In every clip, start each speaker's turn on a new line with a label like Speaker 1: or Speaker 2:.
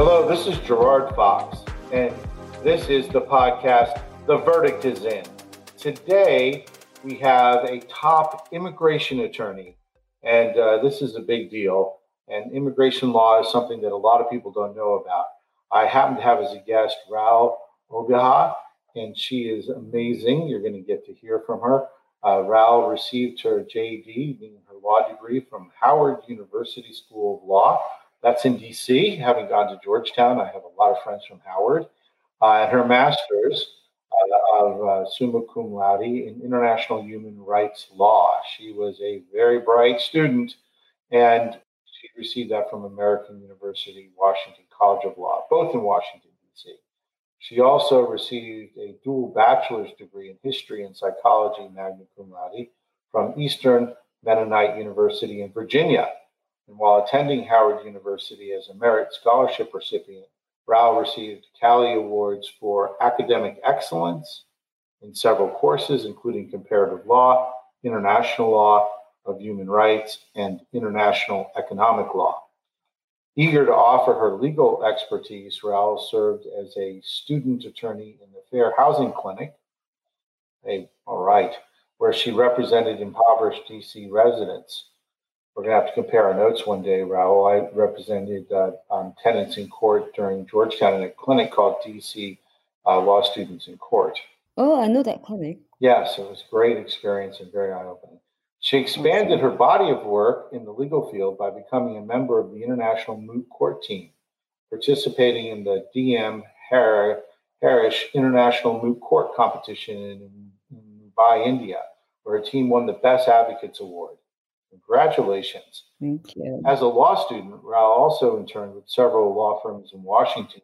Speaker 1: Hello, this is Gerard Fox, and this is the podcast, The Verdict is In. Today, we have a top immigration attorney, and uh, this is a big deal. And immigration law is something that a lot of people don't know about. I happen to have as a guest Ral Obioha, and she is amazing. You're going to get to hear from her. Uh, Ral received her JD, meaning her law degree, from Howard University School of Law. That's in DC. Having gone to Georgetown, I have a lot of friends from Howard. Uh, and her master's uh, of uh, summa cum laude in international human rights law. She was a very bright student, and she received that from American University, Washington College of Law, both in Washington, D.C. She also received a dual bachelor's degree in history and psychology, magna cum laude, from Eastern Mennonite University in Virginia. And while attending Howard University as a merit scholarship recipient, Ral received Cali Awards for academic excellence in several courses, including comparative law, international law of human rights, and international economic law. Eager to offer her legal expertise, Ral served as a student attorney in the Fair Housing Clinic, hey, all right, where she represented impoverished DC residents. We're going to have to compare our notes one day, Ral. I represented uh, um, tenants in court during Georgetown in a clinic called DC uh, Law Students in Court.
Speaker 2: Oh, I know that clinic.
Speaker 1: Yes, it was a great experience and very eye opening. She expanded her body of work in the legal field by becoming a member of the International Moot Court team, participating in the DM Harish International Moot Court competition in, in Mumbai, India, where her team won the Best Advocates Award. Congratulations.
Speaker 2: Thank you.
Speaker 1: As a law student, Ral also interned with several law firms in Washington,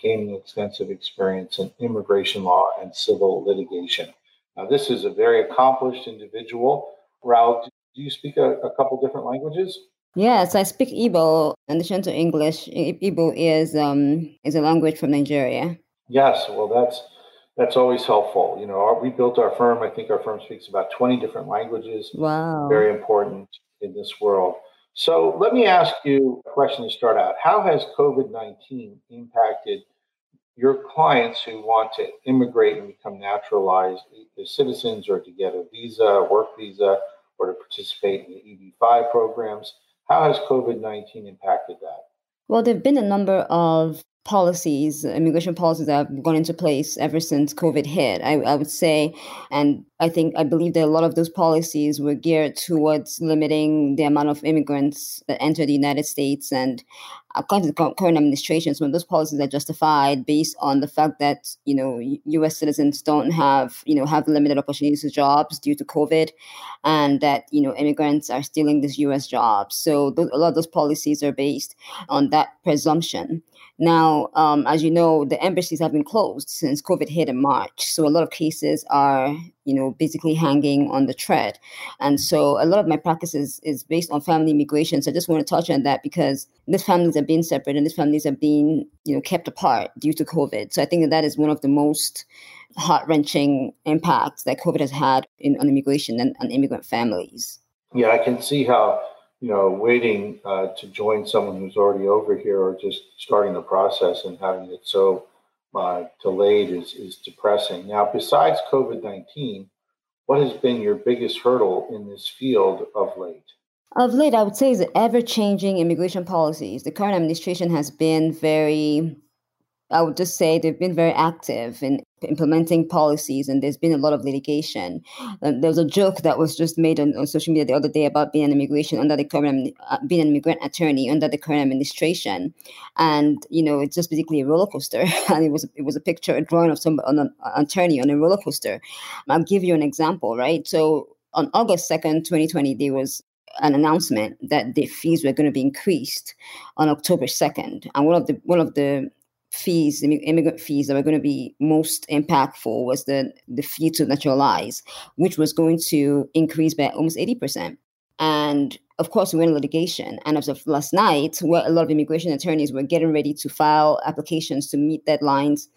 Speaker 1: gaining extensive experience in immigration law and civil litigation. Now, this is a very accomplished individual Ral, do you speak a, a couple different languages?
Speaker 2: Yes, I speak Igbo. In addition to English, Igbo is um is a language from Nigeria.
Speaker 1: Yes, well, that's that's always helpful. You know, our, we built our firm. I think our firm speaks about twenty different languages.
Speaker 2: Wow,
Speaker 1: very important in this world. So, let me ask you a question to start out. How has COVID nineteen impacted your clients who want to immigrate and become naturalized as citizens or to get a visa, work visa, or to participate in the EB5 programs. How has COVID 19 impacted that?
Speaker 2: Well, there have been a number of policies, immigration policies that have gone into place ever since COVID hit, I, I would say. And I think, I believe that a lot of those policies were geared towards limiting the amount of immigrants that enter the United States. And uh, according to the current administration, some of those policies are justified based on the fact that, you know, U.S. citizens don't have, you know, have limited opportunities to jobs due to COVID and that, you know, immigrants are stealing these U.S. jobs. So those, a lot of those policies are based on that presumption. Now, um, as you know, the embassies have been closed since COVID hit in March. So a lot of cases are, you know, basically hanging on the thread. And so a lot of my practice is, is based on family immigration. So I just want to touch on that because these families are being separate and these families are being, you know, kept apart due to COVID. So I think that that is one of the most heart wrenching impacts that COVID has had in, on immigration and on immigrant families.
Speaker 1: Yeah, I can see how you know, waiting uh, to join someone who's already over here or just starting the process and having it so uh, delayed is, is depressing. Now, besides COVID 19, what has been your biggest hurdle in this field of late?
Speaker 2: Of late, I would say is the ever changing immigration policies. The current administration has been very I would just say they've been very active in implementing policies, and there's been a lot of litigation. Um, there was a joke that was just made on, on, social media the other day about being an immigration under the current uh, being an immigrant attorney under the current administration, and you know it's just basically a roller coaster. and it was it was a picture, a drawing of some an, an attorney on a roller coaster. I'll give you an example, right? So on August second, twenty twenty, there was an announcement that the fees were going to be increased on October 2nd. And one of the one of the fees, immigrant fees that were going to be most impactful was the, the fee to naturalize, which was going to increase by almost 80%. And of course, we went in litigation. And as of last night, where a lot of immigration attorneys were getting ready to file applications to meet deadlines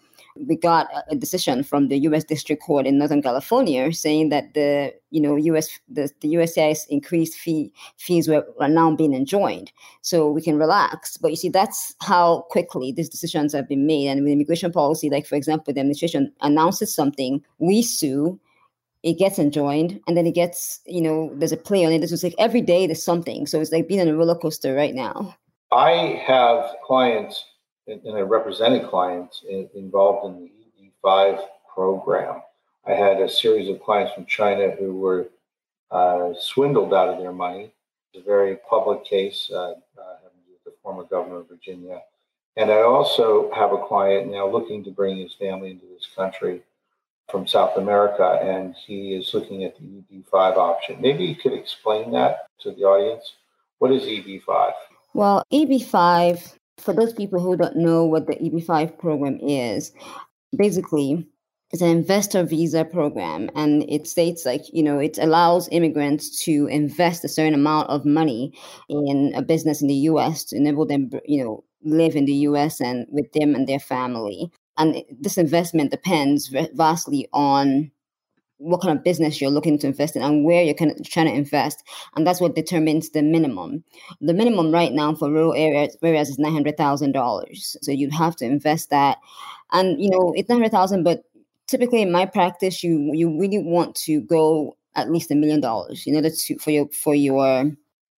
Speaker 2: we got a decision from the U.S. District Court in Northern California saying that the you know U.S. the, the USCIS increased fee fees were are now being enjoined, so we can relax. But you see, that's how quickly these decisions have been made. And with immigration policy, like for example, the administration announces something, we sue, it gets enjoined and then it gets you know there's a play on it it's like every day there's something so it's like being on a roller coaster right now
Speaker 1: i have clients and i represented clients involved in the eb5 program i had a series of clients from china who were uh, swindled out of their money it's a very public case uh, uh, with the former governor of virginia and i also have a client now looking to bring his family into this country from South America, and he is looking at the EB5 option. Maybe you could explain that to the audience. What is EB5?
Speaker 2: Well, EB5, for those people who don't know what the EB5 program is, basically, it's an investor visa program and it states like you know it allows immigrants to invest a certain amount of money in a business in the US to enable them you know live in the US and with them and their family. And this investment depends vastly on what kind of business you're looking to invest in and where you're kind of trying to invest. And that's what determines the minimum. The minimum right now for rural areas, areas is $900,000. So you'd have to invest that. And, you know, it's 900000 but typically in my practice, you you really want to go at least a million dollars in order to for your for your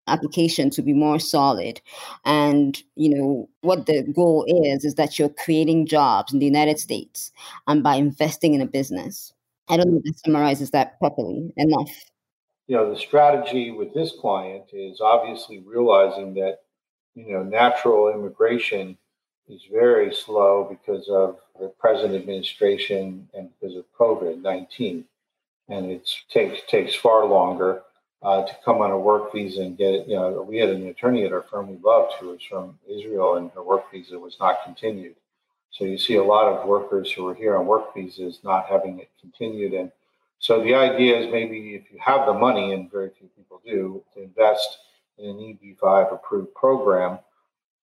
Speaker 2: application to be more solid and you know what the goal is is that you're creating jobs in the united states and by investing in a business i don't if that summarizes that properly enough
Speaker 1: you know the strategy with this client is obviously realizing that you know natural immigration is very slow because of the present administration and because of covid-19 and it takes takes far longer uh, to come on a work visa and get it. You know, we had an attorney at our firm we loved who was from Israel, and her work visa was not continued. So you see a lot of workers who are here on work visas not having it continued. And so the idea is maybe if you have the money, and very few people do, to invest in an EB5 approved program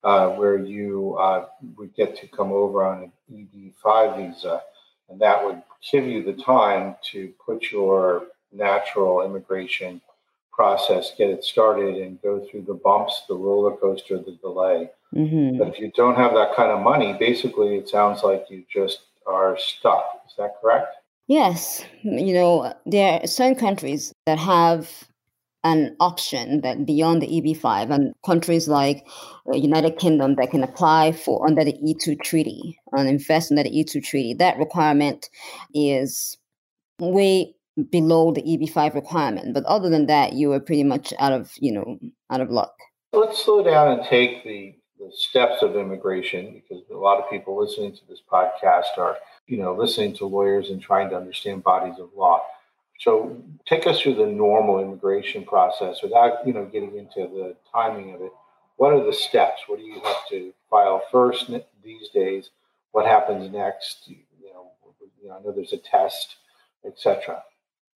Speaker 1: uh, where you uh, would get to come over on an EB5 visa, and that would give you the time to put your natural immigration process, get it started, and go through the bumps, the roller coaster, the delay. Mm-hmm. But if you don't have that kind of money, basically, it sounds like you just are stuck. Is that correct?
Speaker 2: Yes. You know, there are certain countries that have an option that beyond the EB5 and countries like the United Kingdom that can apply for under the E2 treaty and invest under the E2 treaty. That requirement is way below the EB5 requirement. But other than that, you were pretty much out of, you know, out of luck.
Speaker 1: Let's slow down and take the, the steps of immigration because a lot of people listening to this podcast are, you know, listening to lawyers and trying to understand bodies of law. So take us through the normal immigration process without, you know, getting into the timing of it. What are the steps? What do you have to file first these days? What happens next? You know, you know I know there's a test, etc.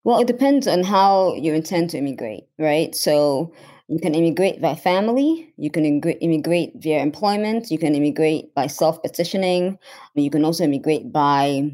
Speaker 2: Well, it depends on how you intend to immigrate, right? So you can immigrate by family, you can immigrate via employment, you can immigrate by self petitioning, you can also immigrate by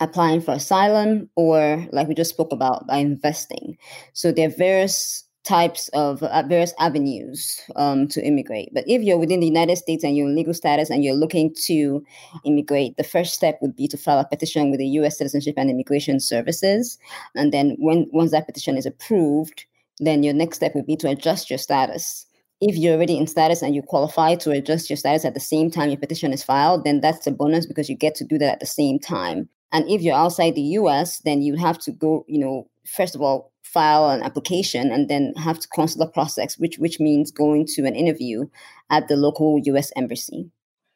Speaker 2: applying for asylum, or like we just spoke about, by investing. So there are various types of uh, various avenues um, to immigrate. But if you're within the United States and you're in legal status and you're looking to immigrate, the first step would be to file a petition with the U.S. Citizenship and Immigration Services. And then when once that petition is approved, then your next step would be to adjust your status. If you're already in status and you qualify to adjust your status at the same time your petition is filed, then that's a bonus because you get to do that at the same time. And if you're outside the US, then you have to go, you know, first of all, file an application and then have to consular process, which which means going to an interview at the local U.S. embassy.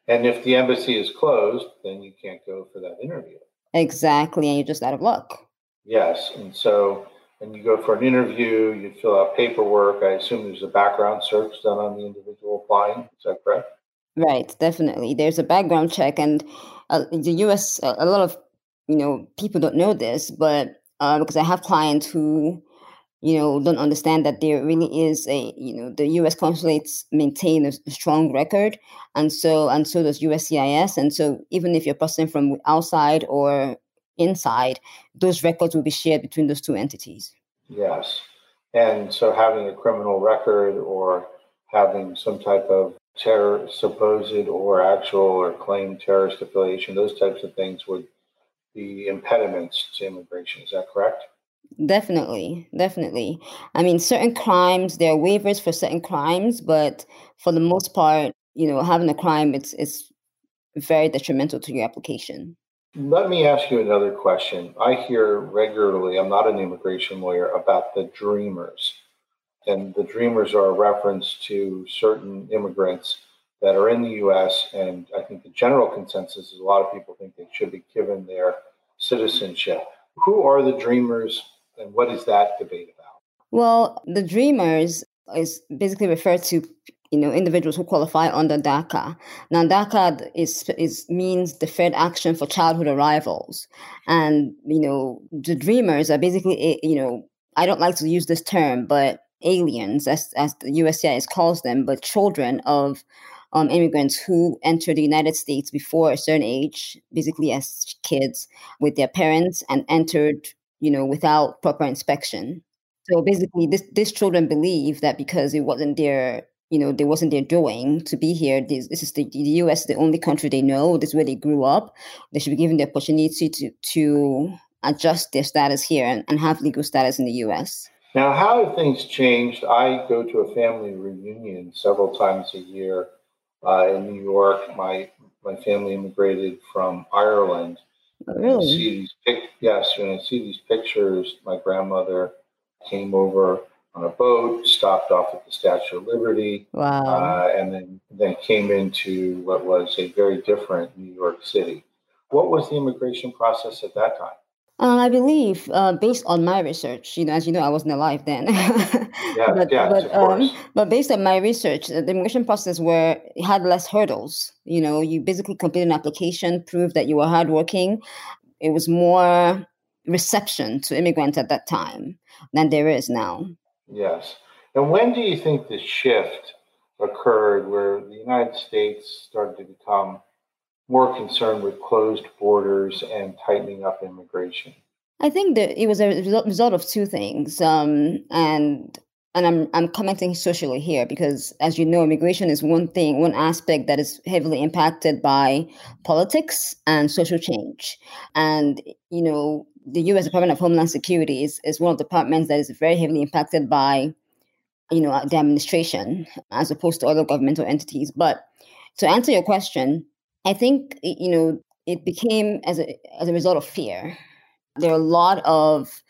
Speaker 1: And if the embassy is closed, then you can't go for that interview.
Speaker 2: Exactly, and you're just out of luck.
Speaker 1: Yes, and so when you go for an interview, you fill out paperwork. I assume there's a background search done on the individual applying. Is that correct?
Speaker 2: Right, definitely. There's a background check, and uh, the U.S. a lot of you know people don't know this, but uh, because I have clients who you know, don't understand that there really is a, you know, the U.S. consulates maintain a strong record, and so and so does USCIS, and so even if you're person from outside or inside, those records will be shared between those two entities.
Speaker 1: Yes, and so having a criminal record or having some type of terror, supposed or actual or claimed terrorist affiliation, those types of things would be impediments to immigration. Is that correct?
Speaker 2: Definitely, definitely. I mean, certain crimes there are waivers for certain crimes, but for the most part, you know, having a crime it's it's very detrimental to your application.
Speaker 1: Let me ask you another question. I hear regularly, I'm not an immigration lawyer, about the dreamers. And the dreamers are a reference to certain immigrants that are in the US. And I think the general consensus is a lot of people think they should be given their citizenship. Who are the dreamers and what is that debate about?
Speaker 2: Well, the dreamers is basically referred to you know individuals who qualify under DACA. Now DACA is is means deferred action for childhood arrivals, and you know the dreamers are basically you know I don't like to use this term, but aliens as as the USCIS calls them, but children of um, immigrants who enter the United States before a certain age, basically as kids with their parents, and entered you know without proper inspection. So basically, this these children believe that because it wasn't their you know, they wasn't their doing to be here. This, this is the, the U.S. the only country they know. This is where they grew up. They should be given the opportunity to to adjust their status here and, and have legal status in the U.S.
Speaker 1: Now, how have things changed? I go to a family reunion several times a year uh, in New York. My my family immigrated from Ireland.
Speaker 2: Oh, really?
Speaker 1: see these pic- yes, when I see these pictures, my grandmother came over on a boat, stopped off at the Statue of Liberty,
Speaker 2: wow.
Speaker 1: uh, and then then came into what was a very different New York City. What was the immigration process at that time?
Speaker 2: Uh, I believe, uh, based on my research, you know, as you know, I wasn't alive then.
Speaker 1: yeah,
Speaker 2: but,
Speaker 1: yeah,
Speaker 2: but. Um, but based on my research, the immigration process where it had less hurdles. You know, you basically completed an application, proved that you were hardworking. It was more reception to immigrants at that time than there is now.
Speaker 1: Yes. And when do you think the shift occurred where the United States started to become more concerned with closed borders and tightening up immigration?
Speaker 2: I think that it was a result of two things, um, and and I'm I'm commenting socially here because, as you know, immigration is one thing, one aspect that is heavily impacted by politics and social change, and you know, the U.S. Department of Homeland Security is, is one of the departments that is very heavily impacted by, you know, the administration as opposed to other governmental entities. But to answer your question, I think you know it became as a as a result of fear. There are a lot of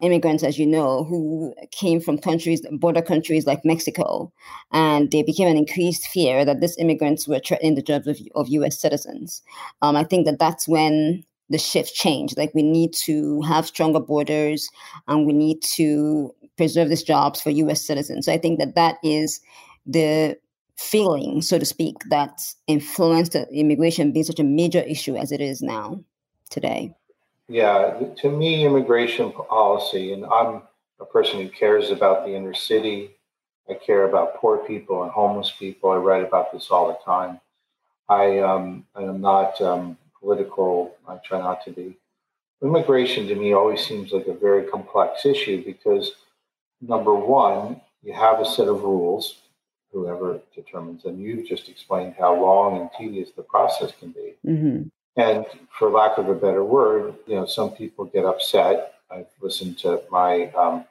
Speaker 2: immigrants, as you know, who came from countries, border countries like Mexico, and they became an increased fear that these immigrants were threatening the jobs of, of U.S. citizens. Um, I think that that's when the shift changed. Like we need to have stronger borders and we need to preserve these jobs for U.S. citizens. So I think that that is the feeling, so to speak, that influenced immigration being such a major issue as it is now today.
Speaker 1: Yeah, to me, immigration policy, and I'm a person who cares about the inner city. I care about poor people and homeless people. I write about this all the time. I um, am not um, political. I try not to be. Immigration to me always seems like a very complex issue because, number one, you have a set of rules, whoever determines them. You've just explained how long and tedious the process can be.
Speaker 2: Mm-hmm.
Speaker 1: And for lack of a better word, you know, some people get upset. I've listened to my um,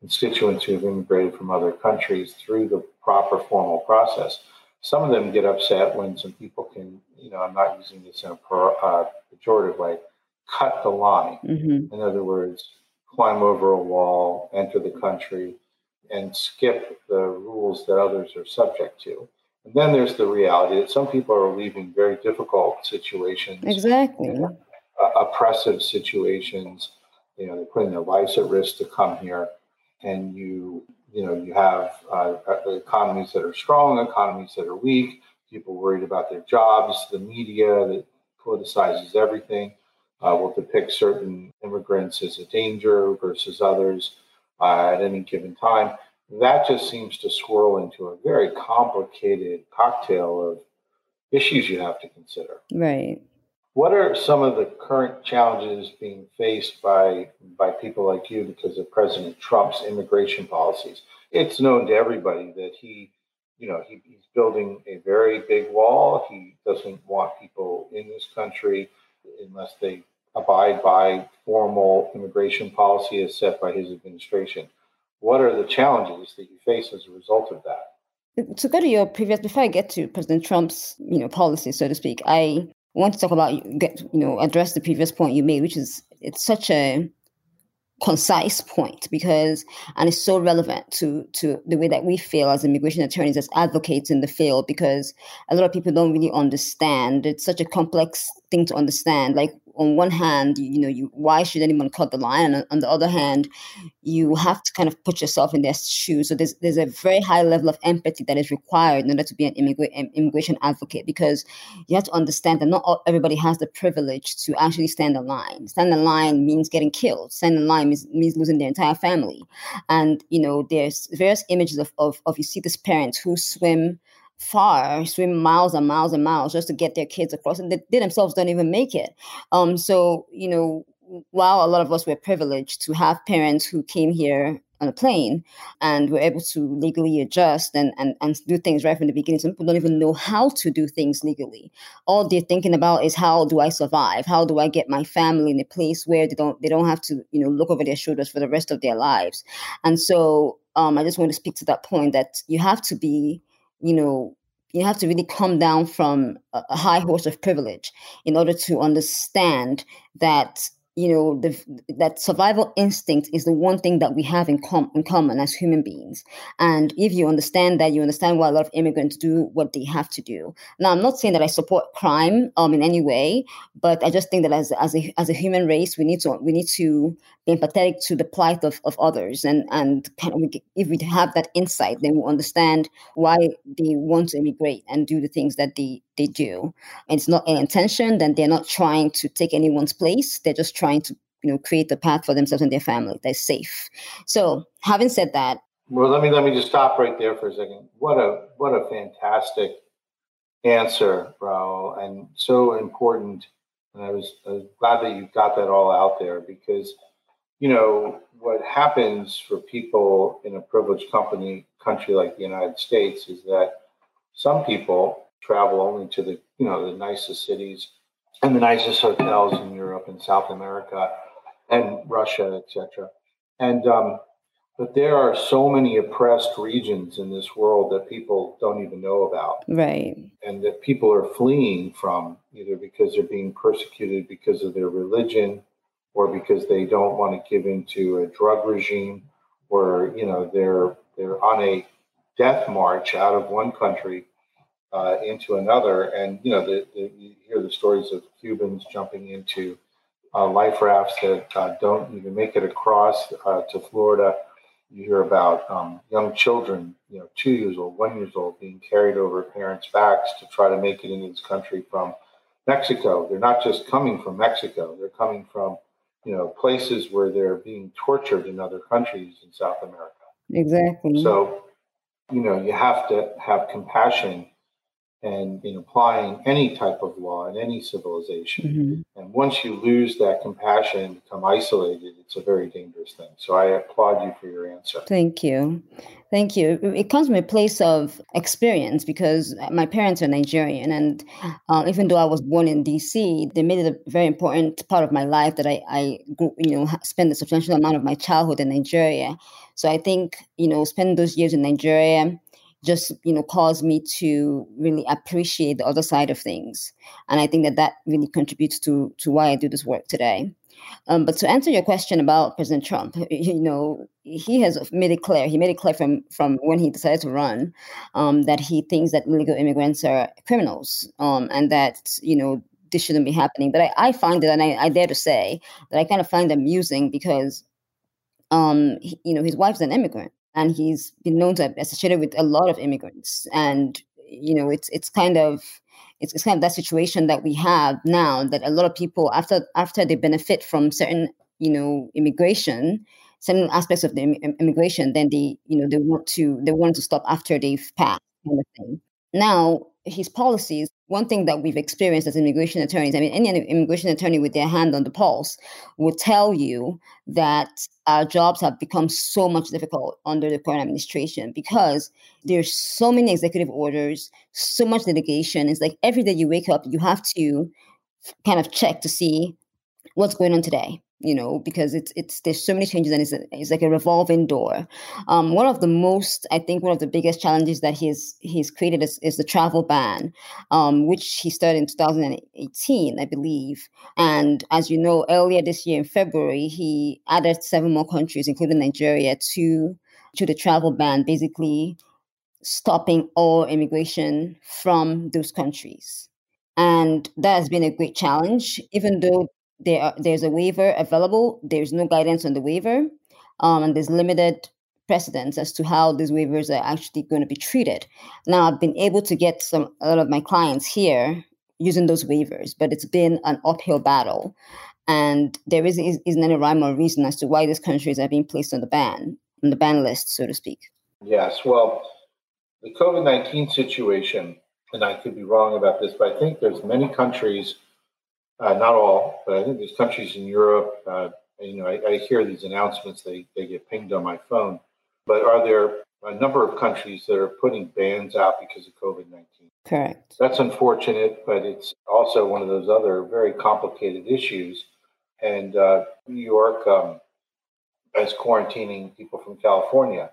Speaker 1: constituents who have immigrated from other countries through the proper formal process some of them get upset when some people can, you know, I'm not using this in a per, uh, pejorative way, cut the line.
Speaker 2: Mm-hmm.
Speaker 1: In other words, climb over a wall, enter the country, and skip the rules that others are subject to. And then there's the reality that some people are leaving very difficult situations.
Speaker 2: Exactly.
Speaker 1: Uh, oppressive situations. You know, they're putting their lives at risk to come here. And you you know, you have uh, uh, economies that are strong, economies that are weak, people worried about their jobs, the media that politicizes everything uh, will depict certain immigrants as a danger versus others. Uh, at any given time. That just seems to swirl into a very complicated cocktail of issues you have to consider.
Speaker 2: Right.
Speaker 1: What are some of the current challenges being faced by by people like you because of President Trump's immigration policies? It's known to everybody that he, you know, he, he's building a very big wall. He doesn't want people in this country unless they abide by formal immigration policy as set by his administration. What are the challenges that you face as a result of that?
Speaker 2: To go to your previous, before I get to President Trump's, you know, policy, so to speak, I want to talk about, get, you know, address the previous point you made, which is it's such a concise point because and it's so relevant to to the way that we feel as immigration attorneys as advocates in the field because a lot of people don't really understand it's such a complex thing to understand like on one hand, you, you know, you why should anyone cut the line? And on the other hand, you have to kind of put yourself in their shoes. So there's there's a very high level of empathy that is required in order to be an immigra- immigration advocate because you have to understand that not all, everybody has the privilege to actually stand in line. Stand in line means getting killed. Stand in line means, means losing their entire family. And you know, there's various images of of, of you see these parents who swim far, swim miles and miles and miles just to get their kids across, and they, they themselves don't even make it. Um, so you know, while a lot of us were privileged to have parents who came here on a plane and were able to legally adjust and, and, and do things right from the beginning. Some people don't even know how to do things legally. All they're thinking about is how do I survive? How do I get my family in a place where they don't they don't have to, you know, look over their shoulders for the rest of their lives. And so um, I just want to speak to that point that you have to be you know, you have to really come down from a high horse of privilege in order to understand that you know the, that survival instinct is the one thing that we have in, com- in common as human beings. And if you understand that you understand why a lot of immigrants do what they have to do. Now i'm not saying that i support crime um in any way but i just think that as, as a as a human race we need to we need to be empathetic to the plight of, of others. And and kind of, if we have that insight then we understand why they want to immigrate and do the things that they they do. And it's not an intention, then they're not trying to take anyone's place. They're just trying to, you know, create a path for themselves and their family that's safe. So having said that.
Speaker 1: Well, let me let me just stop right there for a second. What a what a fantastic answer, Ral, and so important. And I was, I was glad that you got that all out there because, you know, what happens for people in a privileged company country like the United States is that some people travel only to the you know the nicest cities and the nicest hotels in Europe and South America and Russia, etc. And um, but there are so many oppressed regions in this world that people don't even know about,
Speaker 2: right?
Speaker 1: And that people are fleeing from either because they're being persecuted because of their religion, or because they don't want to give into a drug regime, or you know they're they're on a death march out of one country uh, into another. And you know, the, the, you hear the stories of Cubans jumping into uh, life rafts that uh, don't even make it across uh, to Florida. You hear about um, young children, you know, two years old, one years old, being carried over parents' backs to try to make it into this country from Mexico. They're not just coming from Mexico; they're coming from, you know, places where they're being tortured in other countries in South America.
Speaker 2: Exactly.
Speaker 1: So, you know, you have to have compassion and in applying any type of law in any civilization. Mm-hmm. And once you lose that compassion and become isolated, it's a very dangerous thing. So I applaud you for your answer.
Speaker 2: Thank you. Thank you. It comes from a place of experience because my parents are Nigerian. And uh, even though I was born in DC, they made it a very important part of my life that I, I you know, spent a substantial amount of my childhood in Nigeria. So I think, you know, spending those years in Nigeria, just you know caused me to really appreciate the other side of things. And i think that that really contributes to to why i do this work today. Um, but to answer your question about president trump you know he has made it clear he made it clear from from when he decided to run um, that he thinks that illegal immigrants are criminals um, and that you know this shouldn't be happening. But i, I find it and I, I dare to say that i kind of find it amusing because um, he, you know his wife's an immigrant and he's been known to be associated with a lot of immigrants. And you know, it's it's kind of it's, it's kind of that situation that we have now that a lot of people after after they benefit from certain you know immigration certain aspects of the immigration, then they, you know, they want to they want to stop after they've passed, kind of thing. Now, his policies, one thing that we've experienced as immigration attorneys, I mean, any immigration attorney with their hand on the pulse will tell you that our jobs have become so much difficult under the current administration because there's so many executive orders, so much litigation. It's like every day you wake up, you have to kind of check to see what's going on today you know, because it's it's there's so many changes and it's, a, it's like a revolving door. Um, one of the most, I think, one of the biggest challenges that he's he's created is, is the travel ban, um, which he started in 2018, I believe. And as you know, earlier this year in February, he added seven more countries, including Nigeria, to to the travel ban, basically stopping all immigration from those countries. And that has been a great challenge, even though there are, there's a waiver available. There's no guidance on the waiver, um, and there's limited precedence as to how these waivers are actually going to be treated. Now, I've been able to get some a lot of my clients here using those waivers, but it's been an uphill battle, and there is, isn't any rhyme or reason as to why these countries are being placed on the ban on the ban list, so to speak.
Speaker 1: Yes, well, the COVID nineteen situation, and I could be wrong about this, but I think there's many countries uh, not all, but I think there's countries in Europe. Uh, you know, I, I, hear these announcements; they they get pinged on my phone. But are there a number of countries that are putting bans out because of COVID nineteen?
Speaker 2: Correct.
Speaker 1: That's unfortunate, but it's also one of those other very complicated issues. And uh, New York um, is quarantining people from California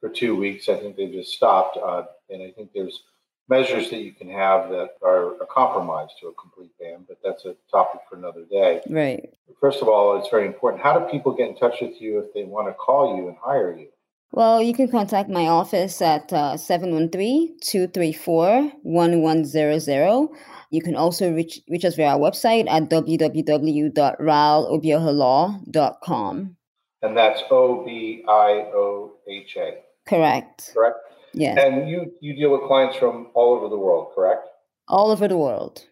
Speaker 1: for two weeks. I think they just stopped, uh, and I think there's measures that you can have that are a compromise to a complete ban, but that's a topic for another day.
Speaker 2: Right.
Speaker 1: First of all, it's very important. How do people get in touch with you if they want to call you and hire you?
Speaker 2: Well, you can contact my office at uh, 713 234 1100. You can also reach, reach us via our website at www.raulobiohalaw.com.
Speaker 1: And that's O B I O H A.
Speaker 2: Correct.
Speaker 1: Correct.
Speaker 2: Yes.
Speaker 1: And you you deal with clients from all over the world, correct?
Speaker 2: All over the world.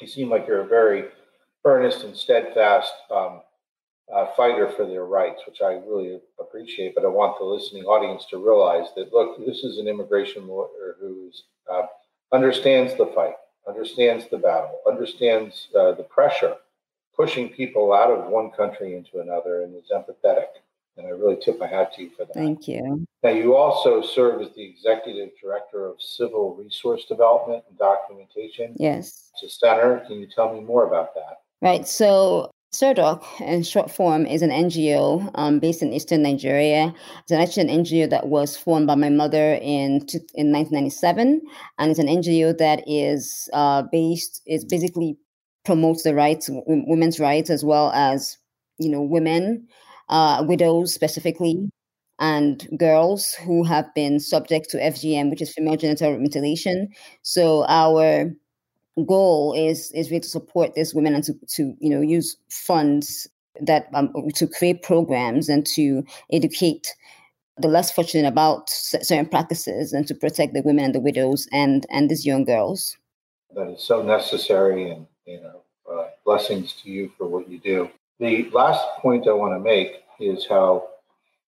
Speaker 1: You seem like you're a very earnest and steadfast um, uh, fighter for their rights, which I really appreciate. But I want the listening audience to realize that look, this is an immigration lawyer who uh, understands the fight, understands the battle, understands uh, the pressure, pushing people out of one country into another, and is empathetic and I really tip my hat to you for that.
Speaker 2: Thank you.
Speaker 1: Now, you also serve as the executive director of civil resource development and documentation.
Speaker 2: Yes.
Speaker 1: A center. Can you tell me more about that?
Speaker 2: Right. So, CIRDDOC, in short form, is an NGO um, based in eastern Nigeria. It's actually an NGO that was formed by my mother in in 1997, and it's an NGO that is uh, based is basically promotes the rights, women's rights, as well as you know women uh, widows specifically, and girls who have been subject to FGM, which is female genital mutilation. So our goal is is really to support these women and to, to you know use funds that um, to create programs and to educate the less fortunate about certain practices and to protect the women and the widows and and these young girls.
Speaker 1: That is so necessary, and you know, uh, blessings to you for what you do. The last point I want to make is how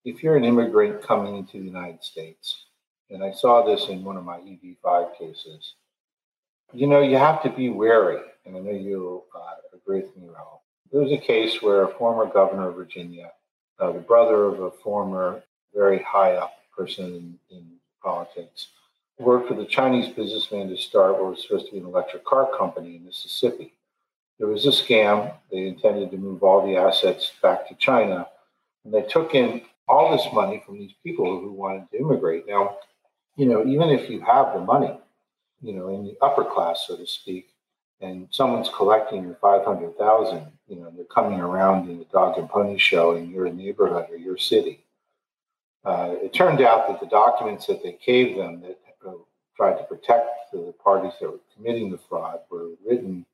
Speaker 1: if you're an immigrant coming into the United States, and I saw this in one of my EB5 cases, you know, you have to be wary. And I know you uh, agree with me, Ral. There was a case where a former governor of Virginia, uh, the brother of a former very high up person in, in politics, worked for the Chinese businessman to start what was supposed to be an electric car company in Mississippi. There was a scam. They intended to move all the assets back to China. And they took in all this money from these people who wanted to immigrate. Now, you know, even if you have the money, you know, in the upper class, so to speak, and someone's collecting your 500,000, you know, they're coming around in the dog and pony show in your neighborhood or your city. Uh, it turned out that the documents that they gave them that uh, tried to protect the parties that were committing the fraud were written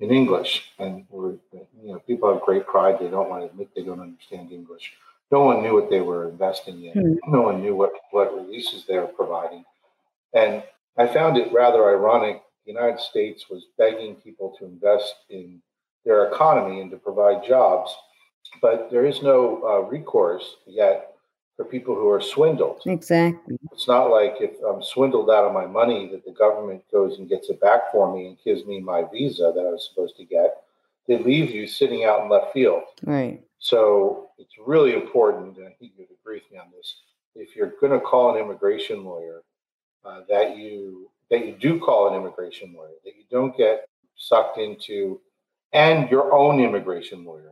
Speaker 1: in English, and we're, you know, people have great pride. They don't want to admit they don't understand English. No one knew what they were investing in. Mm-hmm. No one knew what, what releases they were providing. And I found it rather ironic. The United States was begging people to invest in their economy and to provide jobs. but there is no uh, recourse yet for people who are swindled.
Speaker 2: Exactly.
Speaker 1: It's not like if I'm swindled out of my money that the government goes and gets it back for me and gives me my visa that I was supposed to get. They leave you sitting out in left field.
Speaker 2: Right.
Speaker 1: So it's really important, and I think you'd agree with me on this. If you're going to call an immigration lawyer, uh, that you that you do call an immigration lawyer, that you don't get sucked into, and your own immigration lawyer.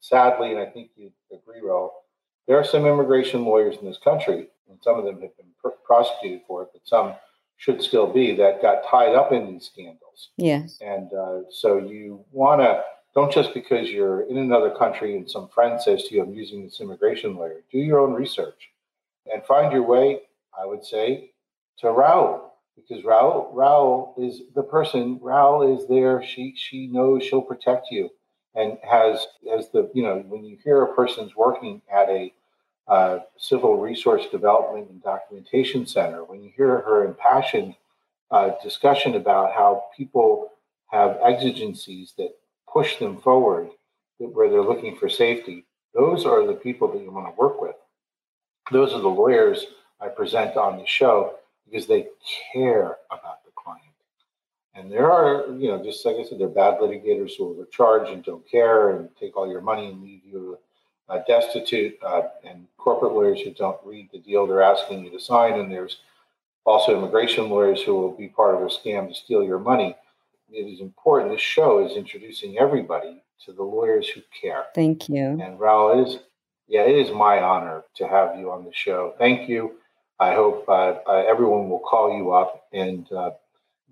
Speaker 1: Sadly, and I think you agree, Ral, there are some immigration lawyers in this country, and some of them have been pr- prosecuted for it, but some should still be that got tied up in these scandals.
Speaker 2: Yes.
Speaker 1: And uh, so you want to don't just because you're in another country and some friend says to you, "I'm using this immigration lawyer." Do your own research and find your way. I would say to Ral because Ral Ral is the person. Ral is there. She she knows she'll protect you and has as the you know when you hear a person's working at a uh, civil resource development and documentation center when you hear her impassioned uh, discussion about how people have exigencies that push them forward where they're looking for safety those are the people that you want to work with. Those are the lawyers i present on the show because they care about and there are, you know, just like I said, there are bad litigators who overcharge and don't care and take all your money and leave you uh, destitute, uh, and corporate lawyers who don't read the deal they're asking you to sign. And there's also immigration lawyers who will be part of a scam to steal your money. It is important. This show is introducing everybody to the lawyers who care.
Speaker 2: Thank you.
Speaker 1: And Ral, is, yeah, it is my honor to have you on the show. Thank you. I hope uh, uh everyone will call you up and uh,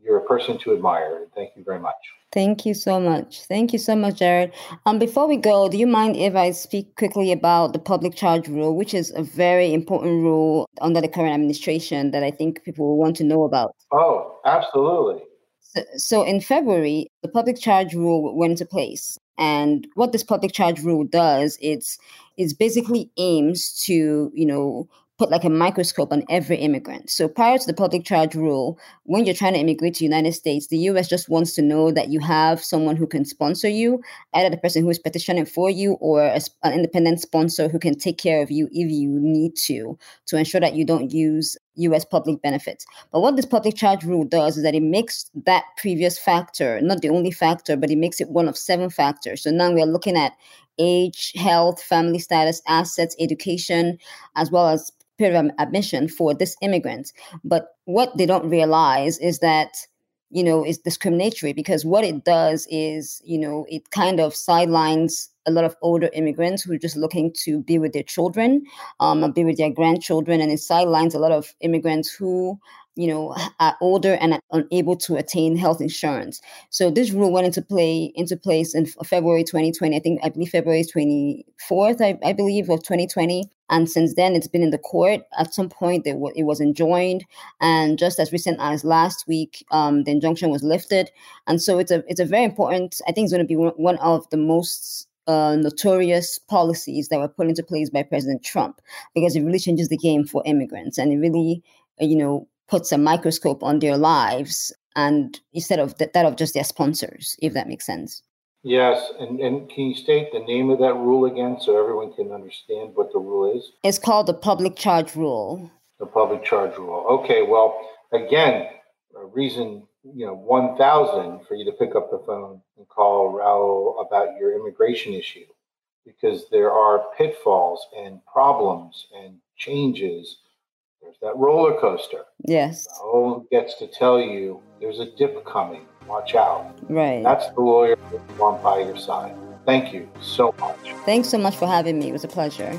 Speaker 1: you're a person to admire. Thank you very much.
Speaker 2: Thank you so much. Thank you so much, Jared. Um, before we go, do you mind if I speak quickly about the public charge rule, which is a very important rule under the current administration that I think people will want to know about?
Speaker 1: Oh, absolutely.
Speaker 2: So, so in February, the public charge rule went into place. And what this public charge rule does, it's it's basically aims to, you know, put like a microscope on every immigrant. So prior to the public charge rule, when you're trying to immigrate to the United States, the US just wants to know that you have someone who can sponsor you, either the person who is petitioning for you or a, an independent sponsor who can take care of you if you need to, to ensure that you don't use US public benefits. But what this public charge rule does is that it makes that previous factor, not the only factor, but it makes it one of seven factors. So now we are looking at age, health, family status, assets, education, as well as of admission for this immigrant. But what they don't realize is that you know is discriminatory because what it does is you know it kind of sidelines a lot of older immigrants who are just looking to be with their children um, be with their grandchildren and it sidelines a lot of immigrants who you know are older and unable to attain health insurance. So this rule went into play into place in february 2020 i think i believe february 24th i, I believe of 2020 and since then it's been in the court. At some point it, w- it was enjoined and just as recent as last week um, the injunction was lifted. And so it's a it's a very important i think it's going to be one of the most uh, notorious policies that were put into place by President Trump. Because it really changes the game for immigrants. And it really, you know, puts a microscope on their lives and instead of that, that of just their sponsors, if that makes sense.
Speaker 1: Yes, and, and can you state the name of that rule again so everyone can understand what the rule is?
Speaker 2: It's called the public charge rule.
Speaker 1: The public charge rule. Okay, well, again, a reason you know 1000 for you to pick up the phone and call Ral about your immigration issue because there are pitfalls and problems and changes there's that roller coaster.
Speaker 2: Yes.
Speaker 1: Ral gets to tell you there's a dip coming. Watch out.
Speaker 2: Right.
Speaker 1: That's the lawyer you want by your side. Thank you so much.
Speaker 2: Thanks so much for having me. It was a pleasure.